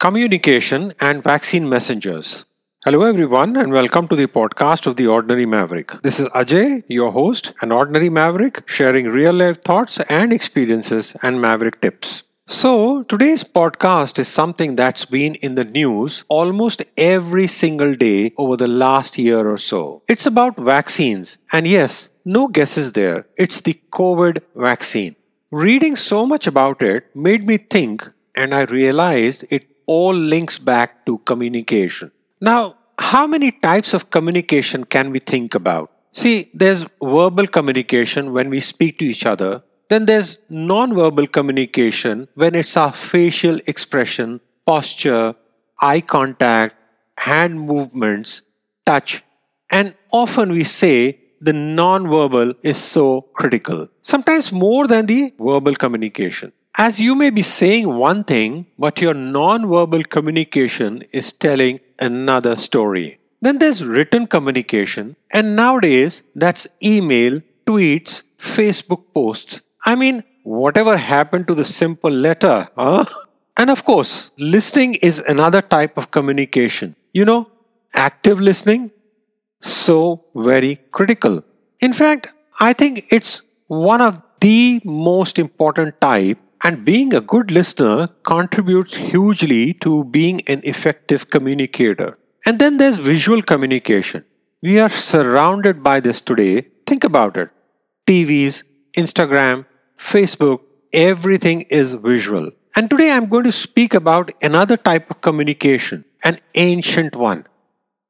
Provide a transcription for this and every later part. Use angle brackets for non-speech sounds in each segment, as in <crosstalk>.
Communication and Vaccine Messengers. Hello, everyone, and welcome to the podcast of The Ordinary Maverick. This is Ajay, your host, an ordinary maverick, sharing real life thoughts and experiences and maverick tips. So, today's podcast is something that's been in the news almost every single day over the last year or so. It's about vaccines, and yes, no guesses there. It's the COVID vaccine. Reading so much about it made me think, and I realized it all links back to communication. Now, how many types of communication can we think about? See, there's verbal communication when we speak to each other. Then there's non-verbal communication when it's our facial expression, posture, eye contact, hand movements, touch. And often we say the non-verbal is so critical. Sometimes more than the verbal communication. As you may be saying one thing, but your non-verbal communication is telling another story. Then there's written communication, and nowadays that's email, tweets, Facebook posts. I mean, whatever happened to the simple letter, huh? And of course, listening is another type of communication. You know, active listening, so very critical. In fact, I think it's one of the most important type and being a good listener contributes hugely to being an effective communicator. And then there's visual communication. We are surrounded by this today. Think about it. TVs, Instagram, Facebook, everything is visual. And today I'm going to speak about another type of communication, an ancient one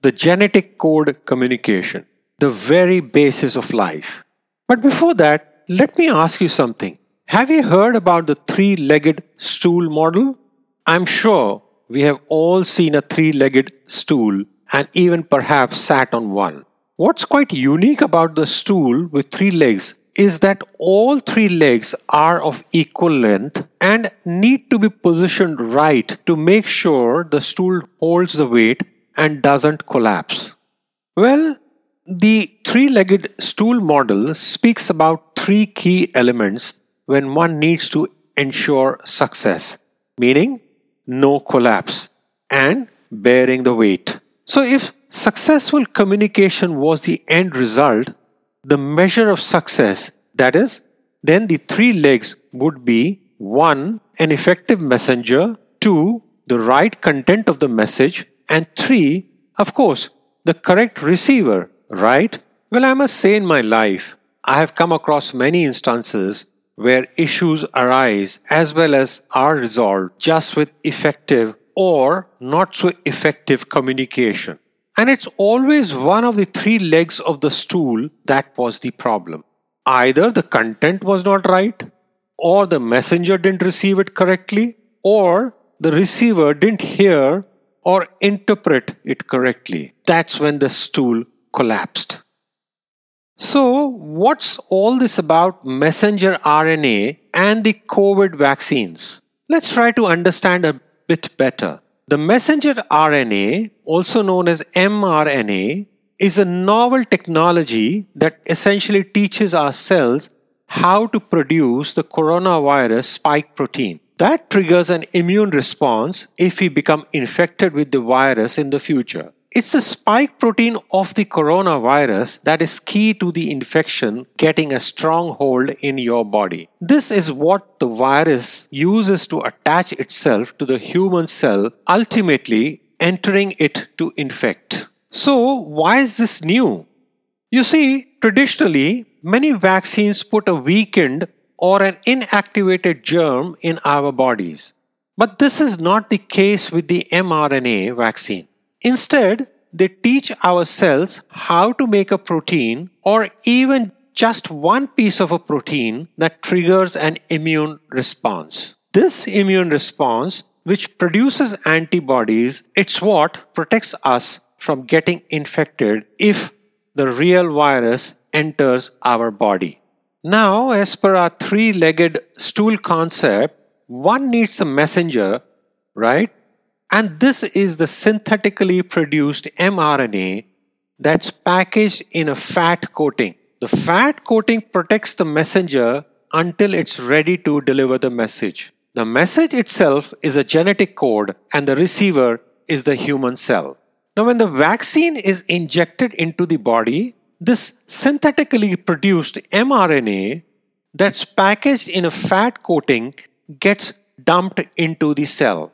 the genetic code communication, the very basis of life. But before that, let me ask you something. Have you heard about the three legged stool model? I'm sure we have all seen a three legged stool and even perhaps sat on one. What's quite unique about the stool with three legs is that all three legs are of equal length and need to be positioned right to make sure the stool holds the weight and doesn't collapse. Well, the three legged stool model speaks about three key elements when one needs to ensure success, meaning no collapse and bearing the weight. So, if successful communication was the end result, the measure of success, that is, then the three legs would be 1. An effective messenger, 2. The right content of the message, and 3. Of course, the correct receiver, right? Well, I must say in my life, I have come across many instances where issues arise as well as are resolved just with effective or not so effective communication. And it's always one of the three legs of the stool that was the problem. Either the content was not right, or the messenger didn't receive it correctly, or the receiver didn't hear or interpret it correctly. That's when the stool collapsed. So, what's all this about messenger RNA and the COVID vaccines? Let's try to understand a bit better. The messenger RNA, also known as mRNA, is a novel technology that essentially teaches our cells how to produce the coronavirus spike protein. That triggers an immune response if we become infected with the virus in the future. It's the spike protein of the coronavirus that is key to the infection getting a stronghold in your body. This is what the virus uses to attach itself to the human cell, ultimately entering it to infect. So, why is this new? You see, traditionally, many vaccines put a weakened or an inactivated germ in our bodies. But this is not the case with the mRNA vaccine. Instead, they teach our cells how to make a protein or even just one piece of a protein that triggers an immune response. This immune response, which produces antibodies, it's what protects us from getting infected if the real virus enters our body. Now, as per our three legged stool concept, one needs a messenger, right? And this is the synthetically produced mRNA that's packaged in a fat coating. The fat coating protects the messenger until it's ready to deliver the message. The message itself is a genetic code and the receiver is the human cell. Now, when the vaccine is injected into the body, this synthetically produced mRNA that's packaged in a fat coating gets dumped into the cell.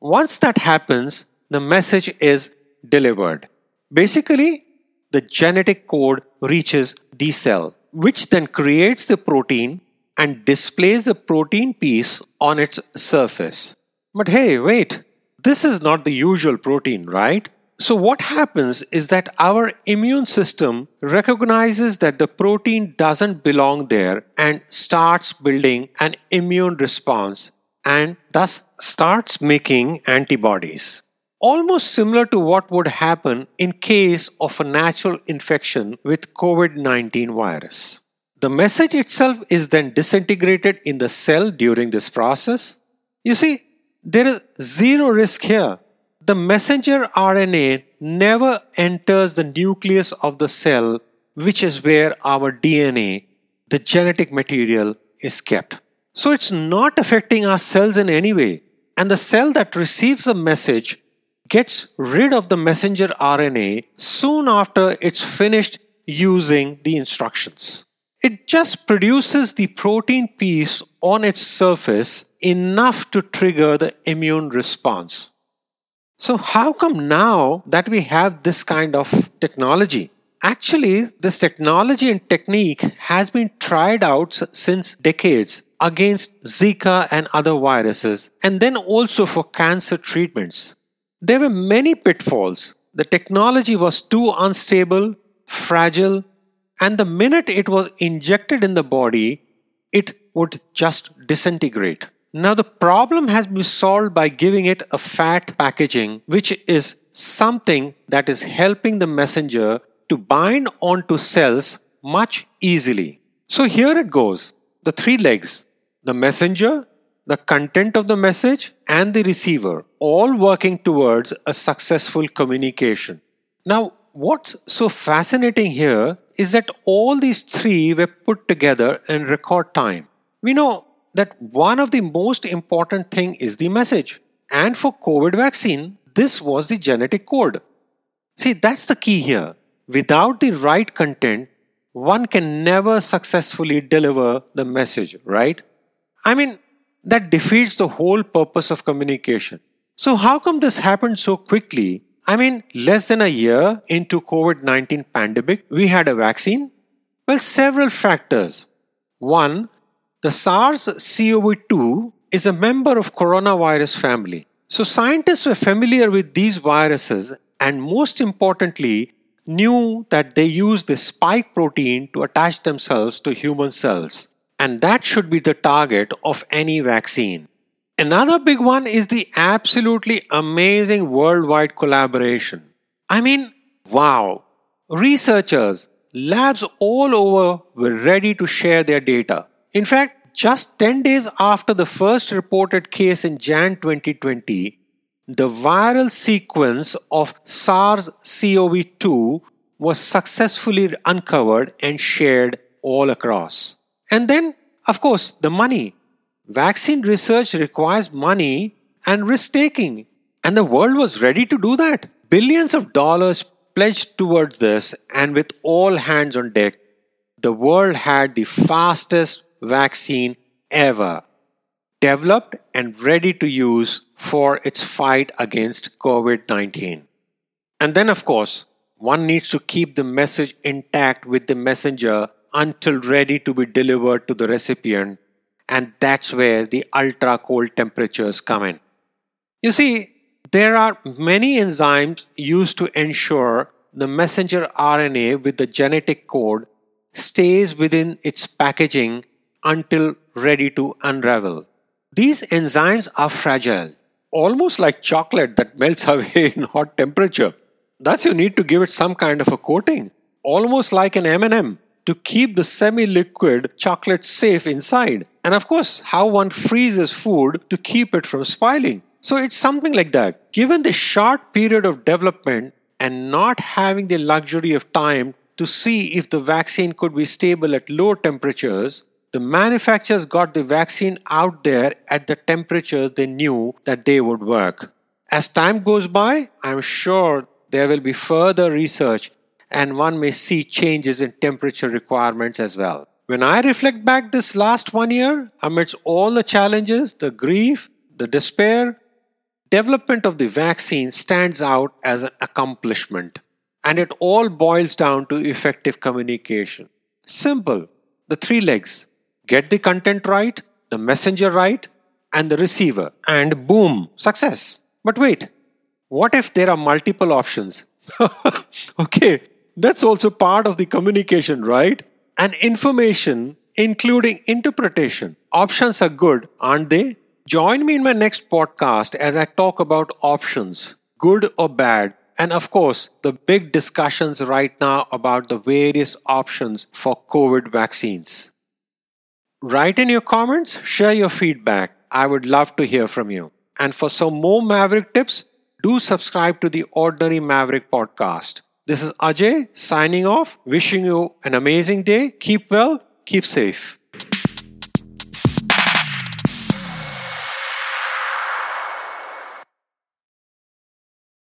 Once that happens, the message is delivered. Basically, the genetic code reaches the cell, which then creates the protein and displays the protein piece on its surface. But hey, wait, this is not the usual protein, right? So, what happens is that our immune system recognizes that the protein doesn't belong there and starts building an immune response and thus starts making antibodies. Almost similar to what would happen in case of a natural infection with COVID-19 virus. The message itself is then disintegrated in the cell during this process. You see, there is zero risk here the messenger RNA never enters the nucleus of the cell, which is where our DNA, the genetic material, is kept. So it's not affecting our cells in any way. And the cell that receives the message gets rid of the messenger RNA soon after it's finished using the instructions. It just produces the protein piece on its surface enough to trigger the immune response. So, how come now that we have this kind of technology? Actually, this technology and technique has been tried out since decades against Zika and other viruses, and then also for cancer treatments. There were many pitfalls. The technology was too unstable, fragile, and the minute it was injected in the body, it would just disintegrate. Now, the problem has been solved by giving it a fat packaging, which is something that is helping the messenger to bind onto cells much easily. So, here it goes the three legs the messenger, the content of the message, and the receiver, all working towards a successful communication. Now, what's so fascinating here is that all these three were put together in record time. We know that one of the most important thing is the message. And for COVID vaccine, this was the genetic code. See, that's the key here. Without the right content, one can never successfully deliver the message, right? I mean, that defeats the whole purpose of communication. So how come this happened so quickly? I mean, less than a year into COVID-19 pandemic, we had a vaccine? Well, several factors. One, the SARS-CoV-2 is a member of coronavirus family. So scientists were familiar with these viruses and most importantly knew that they use the spike protein to attach themselves to human cells. And that should be the target of any vaccine. Another big one is the absolutely amazing worldwide collaboration. I mean, wow. Researchers, labs all over were ready to share their data. In fact, just 10 days after the first reported case in Jan 2020, the viral sequence of SARS CoV 2 was successfully uncovered and shared all across. And then, of course, the money. Vaccine research requires money and risk taking, and the world was ready to do that. Billions of dollars pledged towards this, and with all hands on deck, the world had the fastest vaccine ever, developed and ready to use for its fight against COVID 19. And then, of course, one needs to keep the message intact with the messenger until ready to be delivered to the recipient, and that's where the ultra cold temperatures come in. You see, there are many enzymes used to ensure the messenger RNA with the genetic code stays within its packaging until ready to unravel. These enzymes are fragile, almost like chocolate that melts <laughs> away in hot temperature. Thus you need to give it some kind of a coating, almost like an M&M to keep the semi-liquid chocolate safe inside. And of course, how one freezes food to keep it from spoiling. So it's something like that. Given the short period of development and not having the luxury of time to see if the vaccine could be stable at low temperatures, the manufacturers got the vaccine out there at the temperatures they knew that they would work. As time goes by, I'm sure there will be further research and one may see changes in temperature requirements as well. When I reflect back this last one year, amidst all the challenges, the grief, the despair, development of the vaccine stands out as an accomplishment. And it all boils down to effective communication. Simple. The three legs get the content right, the messenger right, and the receiver. And boom, success. But wait, what if there are multiple options? <laughs> okay, that's also part of the communication, right? And information, including interpretation. Options are good, aren't they? Join me in my next podcast as I talk about options, good or bad, and of course, the big discussions right now about the various options for COVID vaccines. Write in your comments, share your feedback. I would love to hear from you. And for some more Maverick tips, do subscribe to the Ordinary Maverick podcast. This is Ajay signing off, wishing you an amazing day. Keep well, keep safe.